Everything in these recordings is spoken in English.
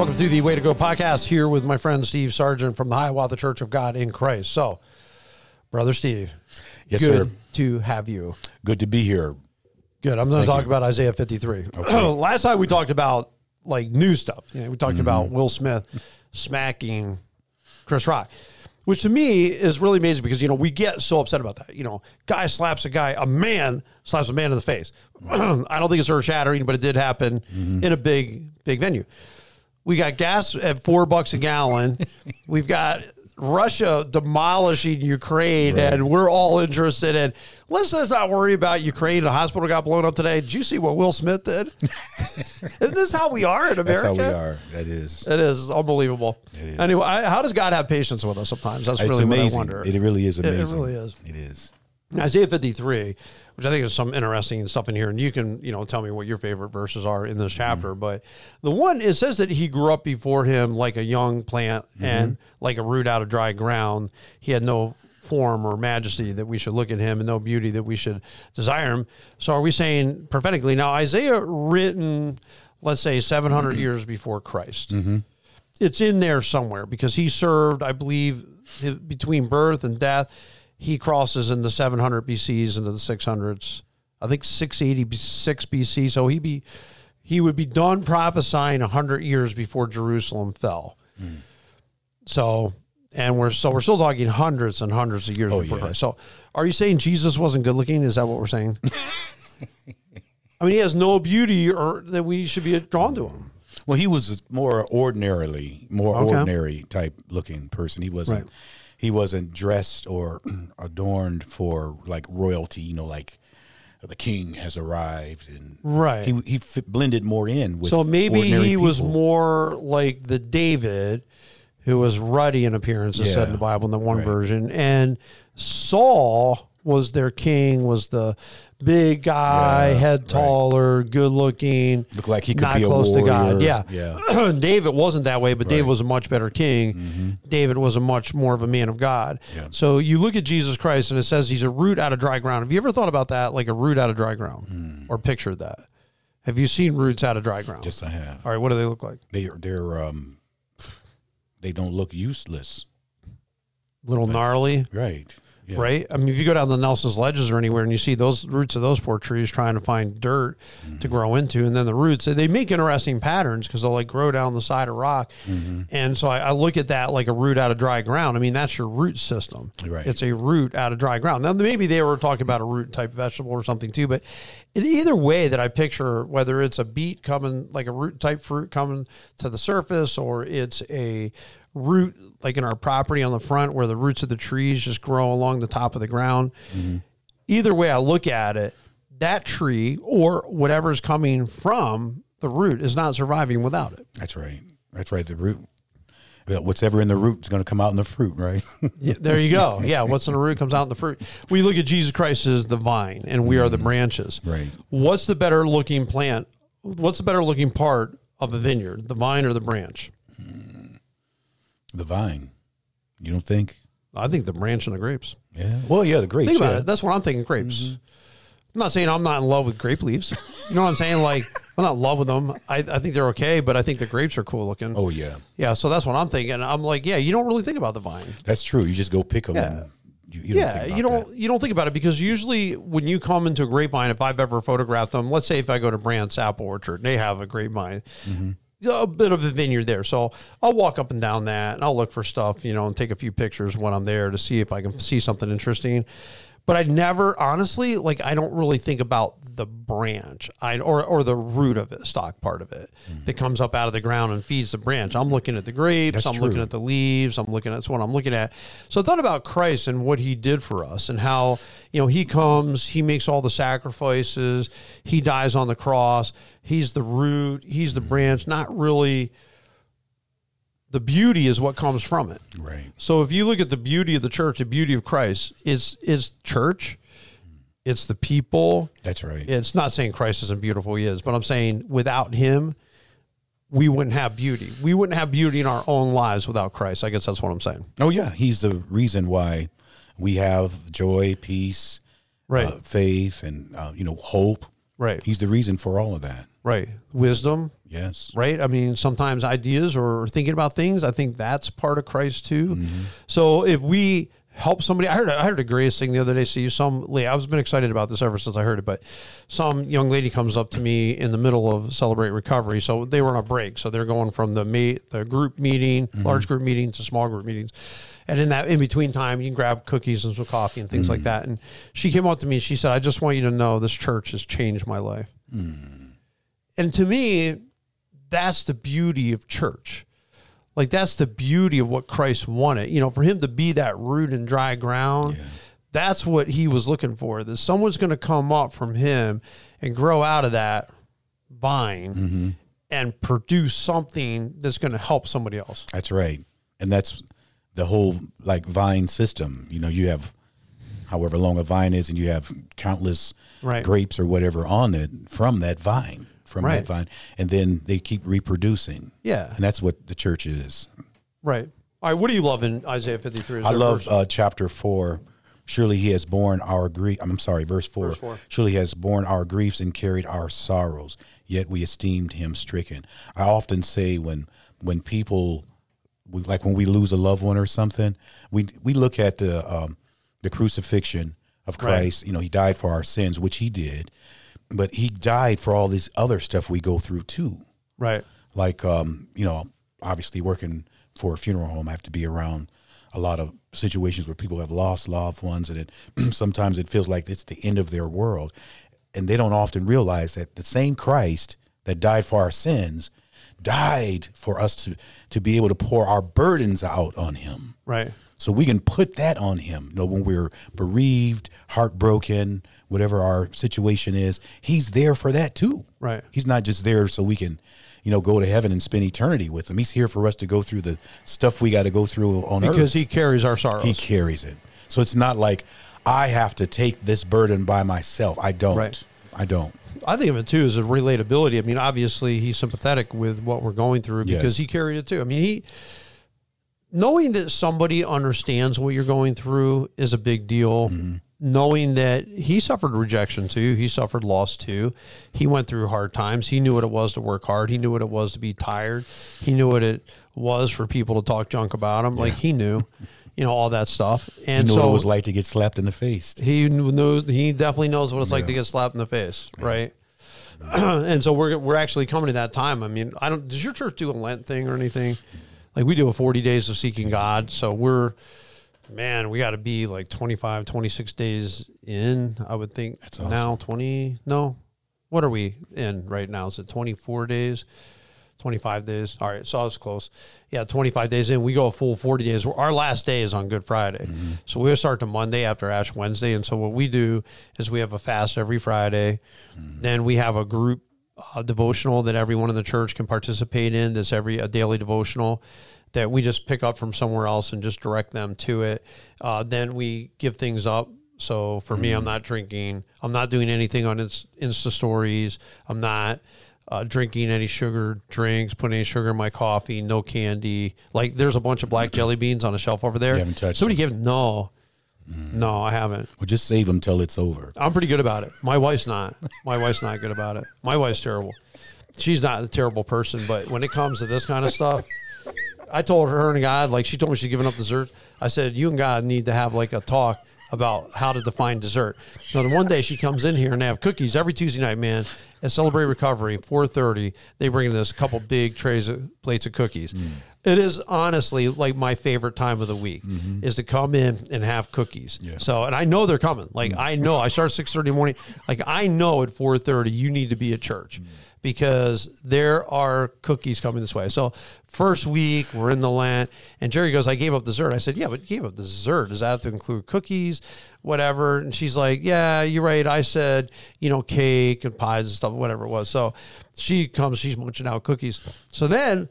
Welcome to the Way to Go podcast here with my friend Steve Sargent from the Hiawatha Church of God in Christ. So, Brother Steve, Yes, good sir. to have you. Good to be here. Good. I'm going to talk you. about Isaiah 53. Last time we talked about like new stuff. You know, we talked mm-hmm. about Will Smith smacking Chris Rock, which to me is really amazing because you know we get so upset about that. You know, guy slaps a guy, a man slaps a man in the face. I don't think it's earth shattering, but it did happen mm-hmm. in a big big venue. We got gas at four bucks a gallon. We've got Russia demolishing Ukraine, and we're all interested in. Let's not worry about Ukraine. The hospital got blown up today. Did you see what Will Smith did? Isn't this how we are in That's America? how we are. That is. It is unbelievable. It is. Anyway, I, how does God have patience with us sometimes? That's It's really what I amazing. wonder. It really is amazing. it amazing. really is. It is. Isaiah 53, which I think is some interesting stuff in here, and you can, you know, tell me what your favorite verses are in this chapter. Mm-hmm. But the one it says that he grew up before him like a young plant mm-hmm. and like a root out of dry ground. He had no form or majesty that we should look at him, and no beauty that we should desire him. So are we saying prophetically now? Isaiah written, let's say, 700 years before Christ. Mm-hmm. It's in there somewhere because he served, I believe, between birth and death he crosses in the 700 BCs into the 600s. I think 686 BC. So he be he would be done prophesying 100 years before Jerusalem fell. Hmm. So and we're so we're still talking hundreds and hundreds of years Oh, before yeah. Christ. So are you saying Jesus wasn't good looking? Is that what we're saying? I mean, he has no beauty or that we should be drawn to him. Well, he was more ordinarily, more Okay. ordinary type looking person. He wasn't. Right. He wasn't dressed or adorned for like royalty. You know, like the king has arrived, and Right. he he fit, blended more in with. So maybe he was more like the David who was ruddy in appearance, as said in the Bible in the one Right. version. And Saul was their king, was the big guy, Yeah, head right. taller, good looking. Looked like he could not be a close to God. Yeah. Yeah. David wasn't that way, but David was a much better king. David was a much more of a man of God. Yeah. So you look at Jesus Christ and it says he's a root out of dry ground. Have you ever thought about that, like a root out of dry ground, Hmm. or pictured that? Have you seen roots out of dry ground? Yes, I have. All right, what do they look like? They are they're um, they don't look useless, Little gnarly, right? Yeah. right? I mean, if you go down the Nelson's Ledges or anywhere and you see those roots of those poor trees trying to find dirt to mm-hmm. grow into, and then the roots, they make interesting patterns because they'll like grow down the side of rock. Mm-hmm. And so I, I look at that like a root out of dry ground. I mean, that's your root system. Right. It's a root out of dry ground. Now, maybe they were talking about a root type vegetable or something too, but in either way that I picture, whether it's a beet coming, like a root type fruit coming to the surface, or it's a root like in our property on the front where the roots of the trees just grow along the top of the ground. Mm-hmm. Either way I look at it, that tree or whatever's coming from the root is not surviving without it. That's right. That's right. The root. What's ever in the root is going to come out in the fruit, right? Yeah, there you go. Yeah, what's in the root comes out in the fruit. We look at Jesus Christ as the vine and we are the mm-hmm. branches. right. What's the better looking plant? What's the better looking part of a vineyard, the vine or the branch? Mm. The vine. You don't think? I think the branch and the grapes. Yeah. Well, yeah. The grapes. Think about yeah. it. That's what I'm thinking. Grapes. I'm not saying I'm not in love with grape leaves. You know what I'm saying? Like I'm not in love with them. I, I think they're okay, but I think the grapes are cool looking. Oh yeah. Yeah, so that's what I'm thinking. I'm like, yeah, you don't really think about the vine. That's true. You just go pick them. Yeah. And you, you don't yeah, think about you don't that. you don't think about it because usually when you come into a grapevine, if I've ever photographed them, let's say if I go to Brandt's Apple Orchard, they have a grapevine. Mm-hmm. A bit of a vineyard there, so I'll walk up and down that, and I'll look for stuff, you know, and take a few pictures when I'm there to see if I can see something interesting. But I never, honestly, like I don't really think about the branch, I or or the root of it, stock part of it mm-hmm. that comes up out of the ground and feeds the branch. I'm looking at the grapes, That's I'm looking at the leaves, I'm looking at that's what I'm looking at. So I thought about Christ and what he did for us and how, you know, he comes, he makes all the sacrifices, he dies on the cross, he's the root, he's the mm-hmm. branch, not really the beauty is what comes from it. Right. So if you look at the beauty of the church, the beauty of Christ is is church. It's the people. That's right. It's not saying Christ isn't beautiful, he is, but I'm saying without him, we wouldn't have beauty. We wouldn't have beauty in our own lives without Christ. I guess that's what I'm saying. Oh yeah, he's the reason why we have joy, peace, Right. uh, faith, and uh, you know hope. Right. He's the reason for all of that. Right. Wisdom, Yes. right? I mean, sometimes ideas or thinking about things, I think that's part of Christ too. Mm-hmm. So if we help somebody, I heard I heard a greatest thing the other day. See, you, some lady, I was been excited about this ever since I heard it, but some young lady comes up to me in the middle of Celebrate Recovery. So they were on a break, so they're going from the mate the group meeting, mm-hmm. large group meetings to small group meetings. And in that in between time, you can grab cookies and some coffee and things like mm-hmm. that. And she came up to me. And She said, "I just want you to know this church has changed my life." Mm. And to me, that's the beauty of church. Like that's the beauty of what Christ wanted. You know, for him to be that root and dry ground, that's what he was looking for. That someone's going to come up from him and grow out of that vine mm-hmm. and produce something that's going to help somebody else. That's right. And that's the whole like vine system. You know, you have however long a vine is and you have countless Right. grapes or whatever on it from that vine. From Right. that vine. And then they keep reproducing. Yeah. And that's what the church is. Right. All right. What do you love in Isaiah 53? I love uh, chapter four. Surely he has borne our grief. I'm sorry, verse four. Verse four. Surely he has borne our griefs and carried our sorrows. Yet we esteemed him stricken. I often say when when people, we, like when we lose a loved one or something, we we look at the um, the crucifixion of Christ. You know, he died for our sins, which he did, but he died for all this other stuff we go through too right. like um, you know, obviously working for a funeral home, I have to be around a lot of situations where people have lost loved ones, and it sometimes it feels like it's the end of their world, and they don't often realize that the same Christ that died for our sins died for us to to be able to pour our burdens out on Him. Right. So we can put that on him. You know, when we're bereaved, heartbroken, whatever our situation is, he's there for that too. Right. He's not just there so we can, you know, go to heaven and spend eternity with him. He's here for us to go through the stuff we got to go through on Because earth. Because he carries our sorrows. he carries it. So it's not like I have to take this burden by myself. I don't. Right. I don't. I think of it too as a relatability. I mean, obviously he's sympathetic with what we're going through because Yes. he carried it too. I mean, he knowing that somebody understands what you're going through is a big deal. Mm-hmm. Knowing that he suffered rejection too, he suffered loss too. He went through hard times. He knew what it was to work hard. He knew what it was to be tired. He knew what it was for people to talk junk about him. Like he knew, you know, all that stuff. And so what it was like to get slapped in the face. he knows he definitely knows what it's like to get slapped in the face, right? and so we're we're actually coming to that time. I mean, I don't. Does your church do a Lent thing or anything? Like we do a forty days of seeking God. So we're man, we got to be like 25, 26 days in. I would think That's now twenty. No, what are we in right now? Is it twenty four days? 25 days. All right. So I was close. Yeah. 25 days in. We go a full 40 days. Our last day is on Good Friday. So we'll start to Monday after Ash Wednesday. And so what we do is we have a fast every Friday. Then we have a group uh, devotional that everyone in the church can participate in. That's every a daily devotional that we just pick up from somewhere else and just direct them to it. Uh, then we give things up. So for me, I'm not drinking. I'm not doing anything on Insta stories. I'm not uh, drinking any sugar drinks, putting any sugar in my coffee, no candy. Like there's a bunch of black jelly beans on a shelf over there. You haven't touched Somebody gave no, no, I haven't. Well, just save them till it's over. I'm pretty good about it. My wife's not. My wife's not good about it. My wife's terrible. She's not a terrible person, but when it comes to this kind of stuff, I told her and God, like she told me she's giving up dessert. I said, you and God need to have like a talk about how to define dessert. Now, the one day she comes in here and they have cookies every Tuesday night, man. At Celebrate Recovery, 4.30, they bring in this couple big trays of plates of cookies. Mm. It is honestly like my favorite time of the week mm-hmm. is to come in and have cookies. So, and I know they're coming. Like mm. I know I start six thirty in the morning. Like I know at four thirty you need to be at church mm. Because there are cookies coming this way. So first week we're in the Lent, and Jerry goes, "I gave up dessert." I said, "Yeah, but you gave up dessert. Does that have to include cookies, whatever?" And she's like, "Yeah, you're right. I said you know cake and pies and stuff, whatever it was." So she comes, she's munching out cookies. So then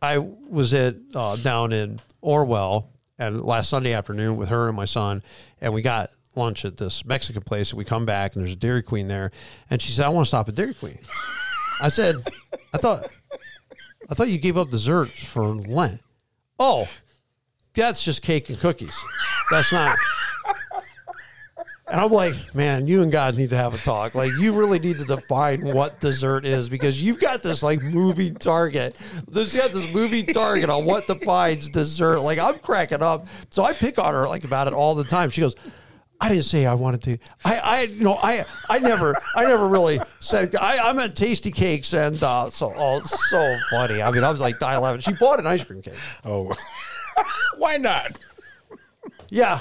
I was at uh, down in Orwell and last Sunday afternoon with her and my son, and we got lunch at this Mexican place. And we come back and there's a Dairy Queen there, and she said, "I want to stop at Dairy Queen." I said, "I thought, I thought you gave up desserts for Lent." Oh, that's just cake and cookies. That's not. And I'm like, man, you and God need to have a talk. Like, you really need to define what dessert is because you've got this like moving target. This got this moving target on what defines dessert. Like, I'm cracking up. So I pick on her like about it all the time. She goes, I didn't say I wanted to. I, I, know, I, I never, I never really said. I, I'm at Tasty Cakes, and uh, so, oh, so funny. I mean, I was like dial She bought an ice cream cake. Oh, why not? Yeah,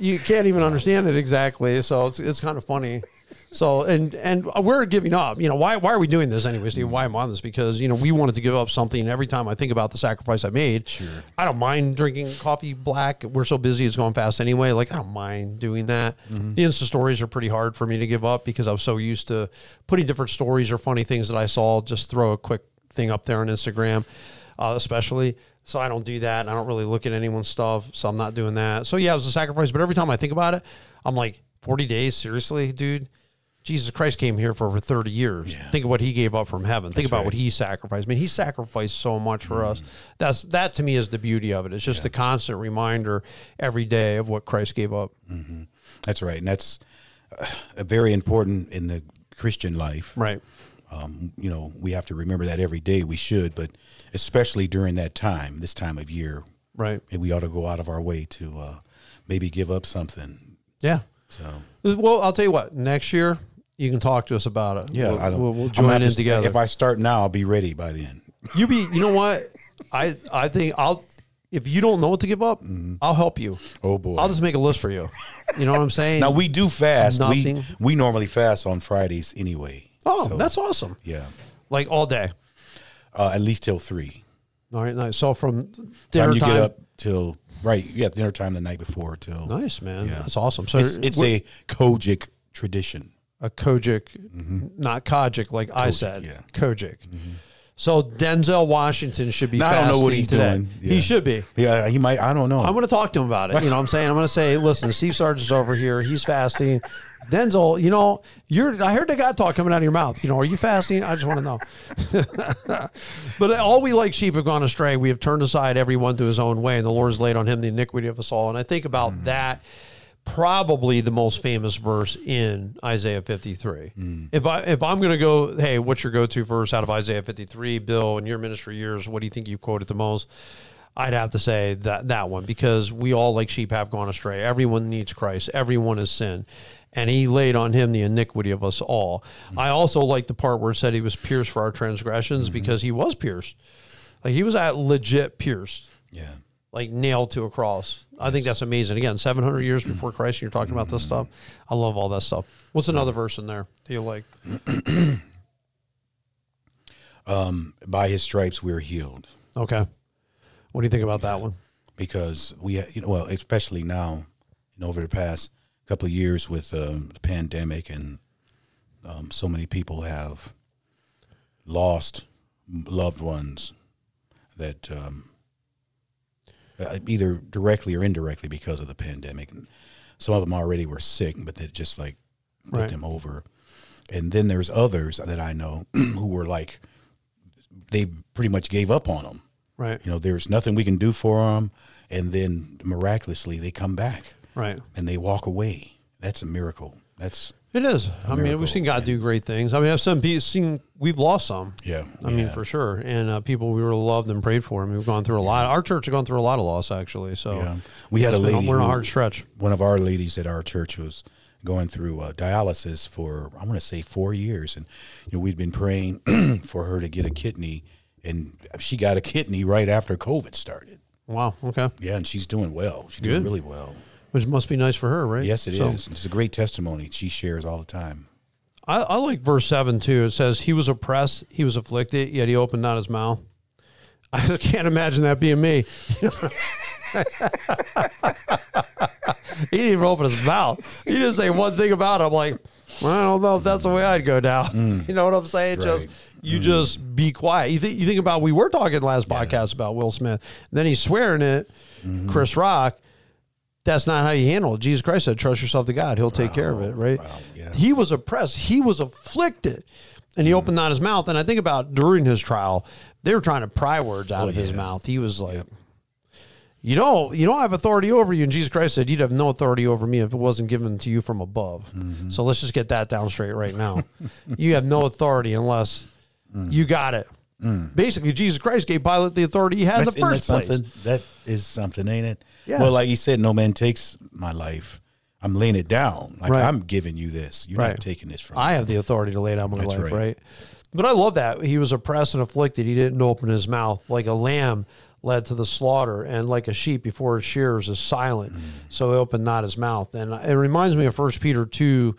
you can't even understand it exactly. So it's it's kind of funny. So and and we're giving up. You know why why are we doing this anyway, Steve? Why am I on this? Because you know we wanted to give up something. Every time I think about the sacrifice I made, Sure. I don't mind drinking coffee black. We're so busy; it's going fast anyway. Like I don't mind doing that. The Insta stories are pretty hard for me to give up because I was so used to putting different stories or funny things that I saw. Just throw a quick thing up there on Instagram, uh, especially. So I don't do that. I don't really look at anyone's stuff. So I'm not doing that. So yeah, it was a sacrifice. But every time I think about it, I'm like, 40 days, seriously, dude. Jesus Christ came here for over 30 years. Think of what he gave up from heaven. Think about right. what he sacrificed. I mean, he sacrificed so much for us. That's that to me is the beauty of it. It's just a constant reminder every day of what Christ gave up. That's right, and that's uh, very important in the Christian life. Right. Um, you know, we have to remember that every day. We should, but especially during that time, this time of year, Right. we ought to go out of our way to uh, maybe give up something. Yeah. So Well, I'll tell you what. Next year, you can talk to us about it. yeah, we'll, I don't. we'll, we'll join in to- together. If I start now, I'll be ready by then. you be. You know what? I I think I'll. If you don't know what to give up, I'll help you. Oh boy! I'll just make a list for you. You know what I'm saying? now we do fast. We Nothing. we normally fast on Fridays anyway. oh, So, that's awesome. yeah, Like all day. uh, at least till three. All right, nice. So from Time you time, get up till right. Yeah, dinner time the night before till. nice man. Yeah. That's awesome. So It's, it's a COGIC tradition. A COGIC, not COGIC like I said. yeah. COGIC. So Denzel Washington should be. Now, I don't know what he's today. doing. He should be. Yeah, he might. I don't know. I'm going to talk to him about it. You know what I'm saying? I'm going to say, listen, Steve Sargent's over here. He's fasting. Denzel, you know, you're, I heard the God talk coming out of your mouth. You know, are you fasting? I just want to know. but all we like sheep have gone astray. We have turned aside everyone to his own way, and the Lord has laid on him the iniquity of us all. And I think about Mm. that probably the most famous verse in Isaiah 53. Mm. If I if I'm going to go, hey, what's your go-to verse out of Isaiah 53, Bill? In your ministry years, what do you think you quoted the most? I'd have to say that that one because we all like sheep have gone astray. Everyone needs Christ. Everyone is sin. And he laid on him the iniquity of us all. I also like the part where it said he was pierced for our transgressions because he was pierced. Like he was at legit pierced yeah. like nailed to a cross. I think that's amazing. Again, 700 years before Christ, and you're talking about this stuff. I love all that stuff. What's another verse in there that you like? Um, by his stripes we're healed Okay. What do you think about that one? because we, you know, well, especially now, you know, over the past couple of years with um, the pandemic and um, so many people have lost loved ones that um, uh, either directly or indirectly because of the pandemic. And some of them already were sick, but they just like put Right. them over. And then there's others that I know who were like, they pretty much gave up on them. Right. You know, there's nothing we can do for them. And then miraculously they come back Right. and they walk away. That's a miracle. That's, It is. I mean, we've seen God do great things. I mean, I've some people seen we've lost some. yeah. I mean, for sure. And uh, people we were loved and prayed for. I mean, we've gone through a lot. Our church has gone through a lot of loss, actually. So Yeah. We had a lady We're in a hard stretch. one of our ladies at our church was going through uh, dialysis for I want to say four years, and you know we'd been praying for her to get a kidney, and she got a kidney right after COVID started. Wow. Okay. Yeah, and she's doing well. She's doing really well. Which must be nice for her, right? Yes, it is. So, It's a great testimony she shares all the time. I, I like verse seven too. It says, "He was oppressed, he was afflicted, yet he opened not his mouth." I can't imagine that being me. he didn't even open his mouth. He didn't say one thing about it. I'm like, well, I don't know if that's the way I'd go down. Mm. You know what I'm saying? Just Right. You mm. just be quiet. You think you think about we were talking last podcast about Will Smith. Then he's swearing it, mm-hmm. Chris Rock. That's not how you handle it. Jesus Christ said, "Trust yourself to God; He'll take care of it." Right? wow, yeah. He was oppressed. He was afflicted, and he mm. opened not his mouth. And I think about during his trial, they were trying to pry words out oh, of his yeah. mouth. He was like, "You don't, you don't have authority over you." And Jesus Christ said, "You'd have no authority over me if it wasn't given to you from above." Mm-hmm. So let's just get that down straight right now. you have no authority unless you got it. Basically, Jesus Christ gave Pilate the authority he had in the That's- first that place. something? That is something, ain't it? Yeah. Well, like you said, no man takes my life. I'm laying it down. Like Right. I'm giving you this. You're Right. not taking this from me. I have the authority to lay down my That's life, right. right. But I love that he was oppressed and afflicted. He didn't open his mouth like a lamb led to the slaughter, and like a sheep before its shears is silent. Mm. So he opened not his mouth. And it reminds me of First Peter two,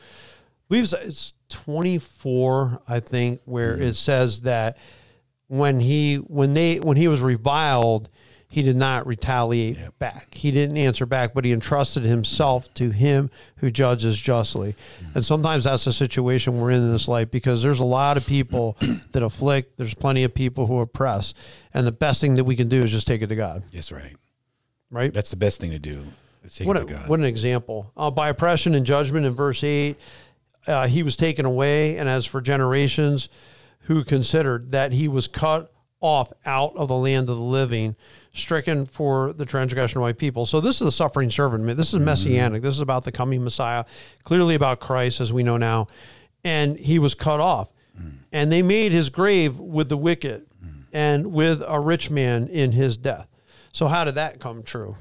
leaves it's twenty four, I think, where Mm. it says that when he when they when he was reviled he did not retaliate back he didn't answer back but he entrusted himself to him who judges justly and sometimes that's the situation we're in in this life because there's a lot of people that afflict there's plenty of people who oppress and the best thing that we can do is just take it to god That's right. right That's the best thing to do. Take what, it to God. what an example. Uh, by oppression and judgment in verse 8, uh, he was taken away. And as for generations who considered that he was cut off out of the land of the living, stricken for the transgression of my people. So this is the suffering servant. This is messianic. Mm-hmm. This is about the coming Messiah, clearly about Christ, as we know now. And he was cut off. Mm. And they made his grave with the wicked mm. and with a rich man in his death. So how did that come true?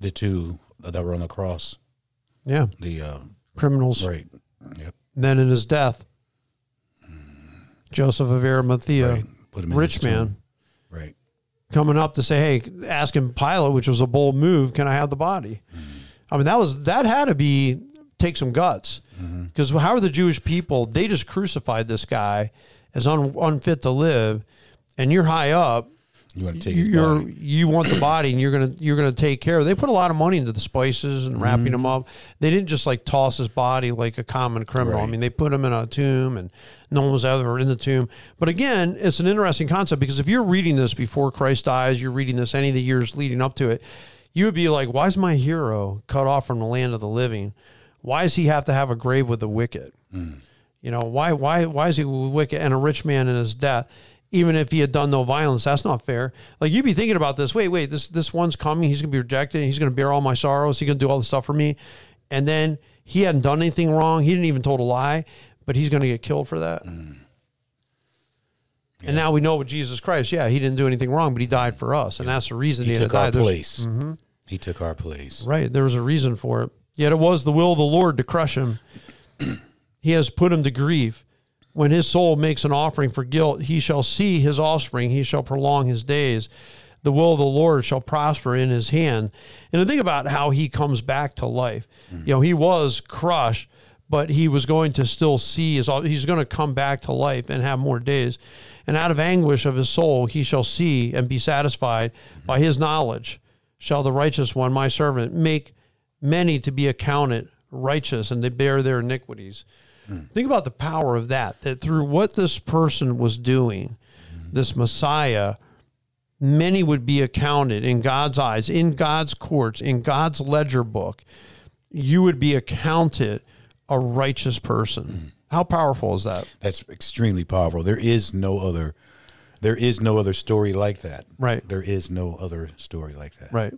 the two that were on the cross. Yeah. The uh, Criminals. right. Yep. Then in his death, Joseph of Arimathea, Right. Put him rich man, Right. coming up to say, "Hey, asking Pilate, which was a bold move, can I have the body?" I mean, that was that had to be take some guts mm-hmm. because how are the Jewish people? They just crucified this guy as un, unfit to live, and you're high up. You want to take his you're body. you want the body and you're gonna you're gonna take care of. It. They put a lot of money into the spices and wrapping Mm-hmm. him up. They didn't just like toss his body like a common criminal. I mean, they put him in a tomb and no one was ever in the tomb. But again, it's an interesting concept because if you're reading this before Christ dies, you're reading this any of the years leading up to it, you would be like, why is my hero cut off from the land of the living? Why does he have to have a grave with the wicked? You know, why why why is he wicked and a rich man in his death? Even if he had done no violence, that's not fair. Like you'd be thinking about this. Wait, wait, this this one's coming. He's gonna be rejected. He's gonna bear all my sorrows. He's gonna do all the stuff for me, and then he hadn't done anything wrong. He didn't even told a lie, but he's gonna get killed for that. Mm. And now we know with Jesus Christ, yeah, he didn't do anything wrong, but he died for us, and that's the reason He he, took to our place. Mm-hmm. He took our place. Right. There was a reason for it. Yet it was the will of the Lord to crush him. he has put him to grief. When his soul makes an offering for guilt, he shall see his offspring. He shall prolong his days. The will of the Lord shall prosper in his hand. And to think about how he comes back to life. Mm-hmm. You know, he was crushed, but he was going to still see his, he's going to come back to life and have more days. And out of anguish of his soul, he shall see and be satisfied mm-hmm. by his knowledge shall the righteous one, my servant, make many to be accounted righteous and they bear their iniquities. Mm. Think about the power of that, that through what this person was doing, mm-hmm. this Messiah, many would be accounted in God's eyes, in God's courts, in God's ledger book. You would be accounted a righteous person. Mm. How powerful is that? That's extremely powerful. There is no other. There is no other story like that. Right. There is no other story like that. Right.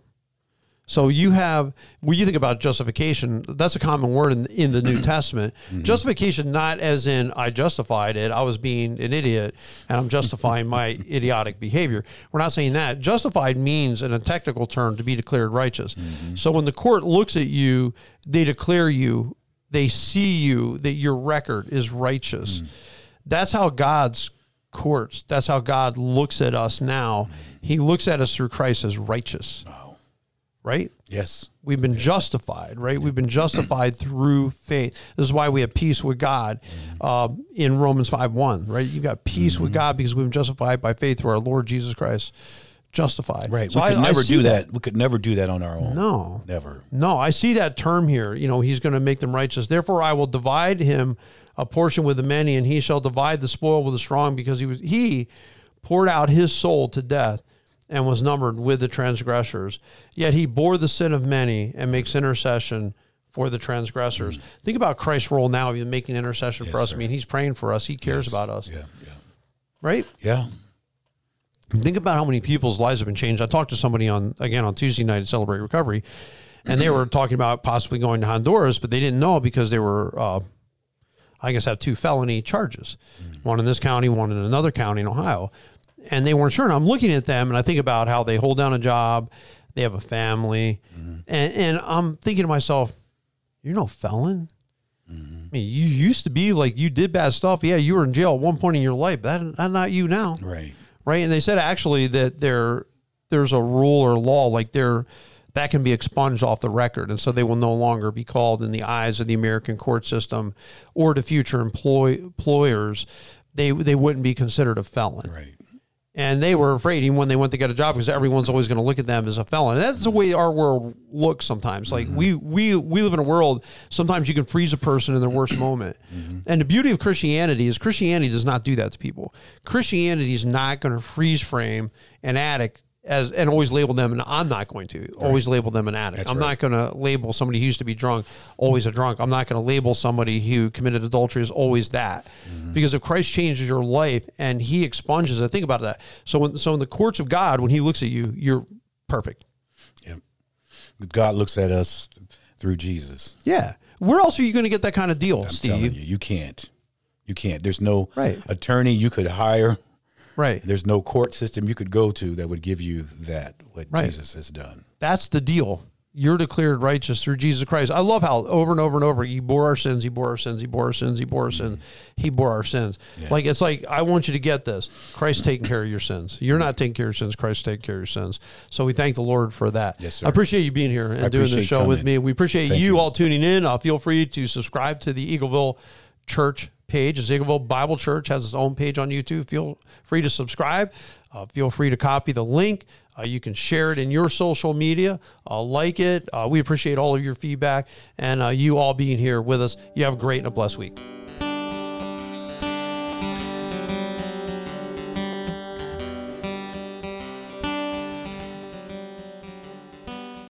So you have when you think about justification, that's a common word in in the New Testament. Mm-hmm. Justification, not as in I justified it, I was being an idiot and I'm justifying my idiotic behavior. We're not saying that. Justified means, in a technical term, to be declared righteous. Mm-hmm. So when the court looks at you, they declare you, they see you that your record is righteous. Mm. That's how God's courts. That's how God looks at us now. Mm. He looks at us through Christ as righteous Wow. Right? Yes. We've been justified, right? We've been justified through faith. This is why we have peace with God uh, in Romans 5 1, right? You've got peace with God because we've been justified by faith through our Lord Jesus Christ. Justified. Right. So we could I- I never see do that. We could never do that on our own. No. Never. No, I see that term here. You know, he's going to make them righteous. Therefore, I will divide him a portion with the many, and he shall divide the spoil with the strong, because he was he poured out his soul to death and was numbered with the transgressors. Yet he bore the sin of many and makes intercession for the transgressors. Think about Christ's role now of making intercession for us. sir. I mean, he's praying for us. He cares Yes. about us, Yeah, yeah, right? yeah. Think about how many people's lives have been changed. I talked to somebody on again on Tuesday night at Celebrate Recovery, and they were talking about possibly going to Honduras, but they didn't know because they were, uh, I guess, have two felony charges, one in this county, one in another county in Ohio, and they weren't sure. And I'm looking at them, and I think about how they hold down a job, they have a family, mm-hmm. and and I'm thinking to myself, you're no felon. Mm-hmm. I mean, you used to be like you did bad stuff. Yeah, you were in jail at one point in your life. That, that's not you now Right. right? And they said actually that there there's a rule or law like there that can be expunged off the record, and so they will no longer be called in the eyes of the American court system or to future employ, employers. They they wouldn't be considered a felon, Right. And they were afraid even when they went to get a job because everyone's always going to look at them as a felon. And that's the way our world looks sometimes. Like mm-hmm. we we we live in a world sometimes you can freeze a person in their worst moment. Mm-hmm. And the beauty of Christianity is Christianity does not do that to people. Christianity is not going to freeze frame an addict as and always label them and I'm not going to always label them an addict. That's I'm right. not going to label somebody who used to be drunk always a drunk. I'm not going to label somebody who committed adultery as always that. Mm-hmm. Because if Christ changes your life and he expunges it, think about that. So when so in the courts of God, when he looks at you, you're perfect. Yeah. God looks at us through Jesus. Yeah. Where else are you going to get that kind of deal, I'm Steve? you, you can't. You can't. There's no Right. attorney you could hire. Right. There's no court system you could go to that would give you that what Right. Jesus has done. That's the deal. You're declared righteous through Jesus Christ. I love how over and over and over he bore our sins, he bore our sins, he bore our sins, he bore our sins, he bore our sins. Like it's like I want you to get this. Christ's taking care of your sins. You're not taking care of your sins. Christ's taking care of your sins. So we thank the Lord for that. Yes, sir. I appreciate you being here and doing the appreciate show with me. We appreciate you, you. all tuning in. Uh, feel free to subscribe to the Eagleville Church page. Eagleville Bible Church has its own page on YouTube. Feel free to subscribe. Uh, feel free to copy the link. Uh, you can share it in your social media. Uh, like it. Uh, we appreciate all of your feedback and uh, you all being here with us. You have a great and a blessed week.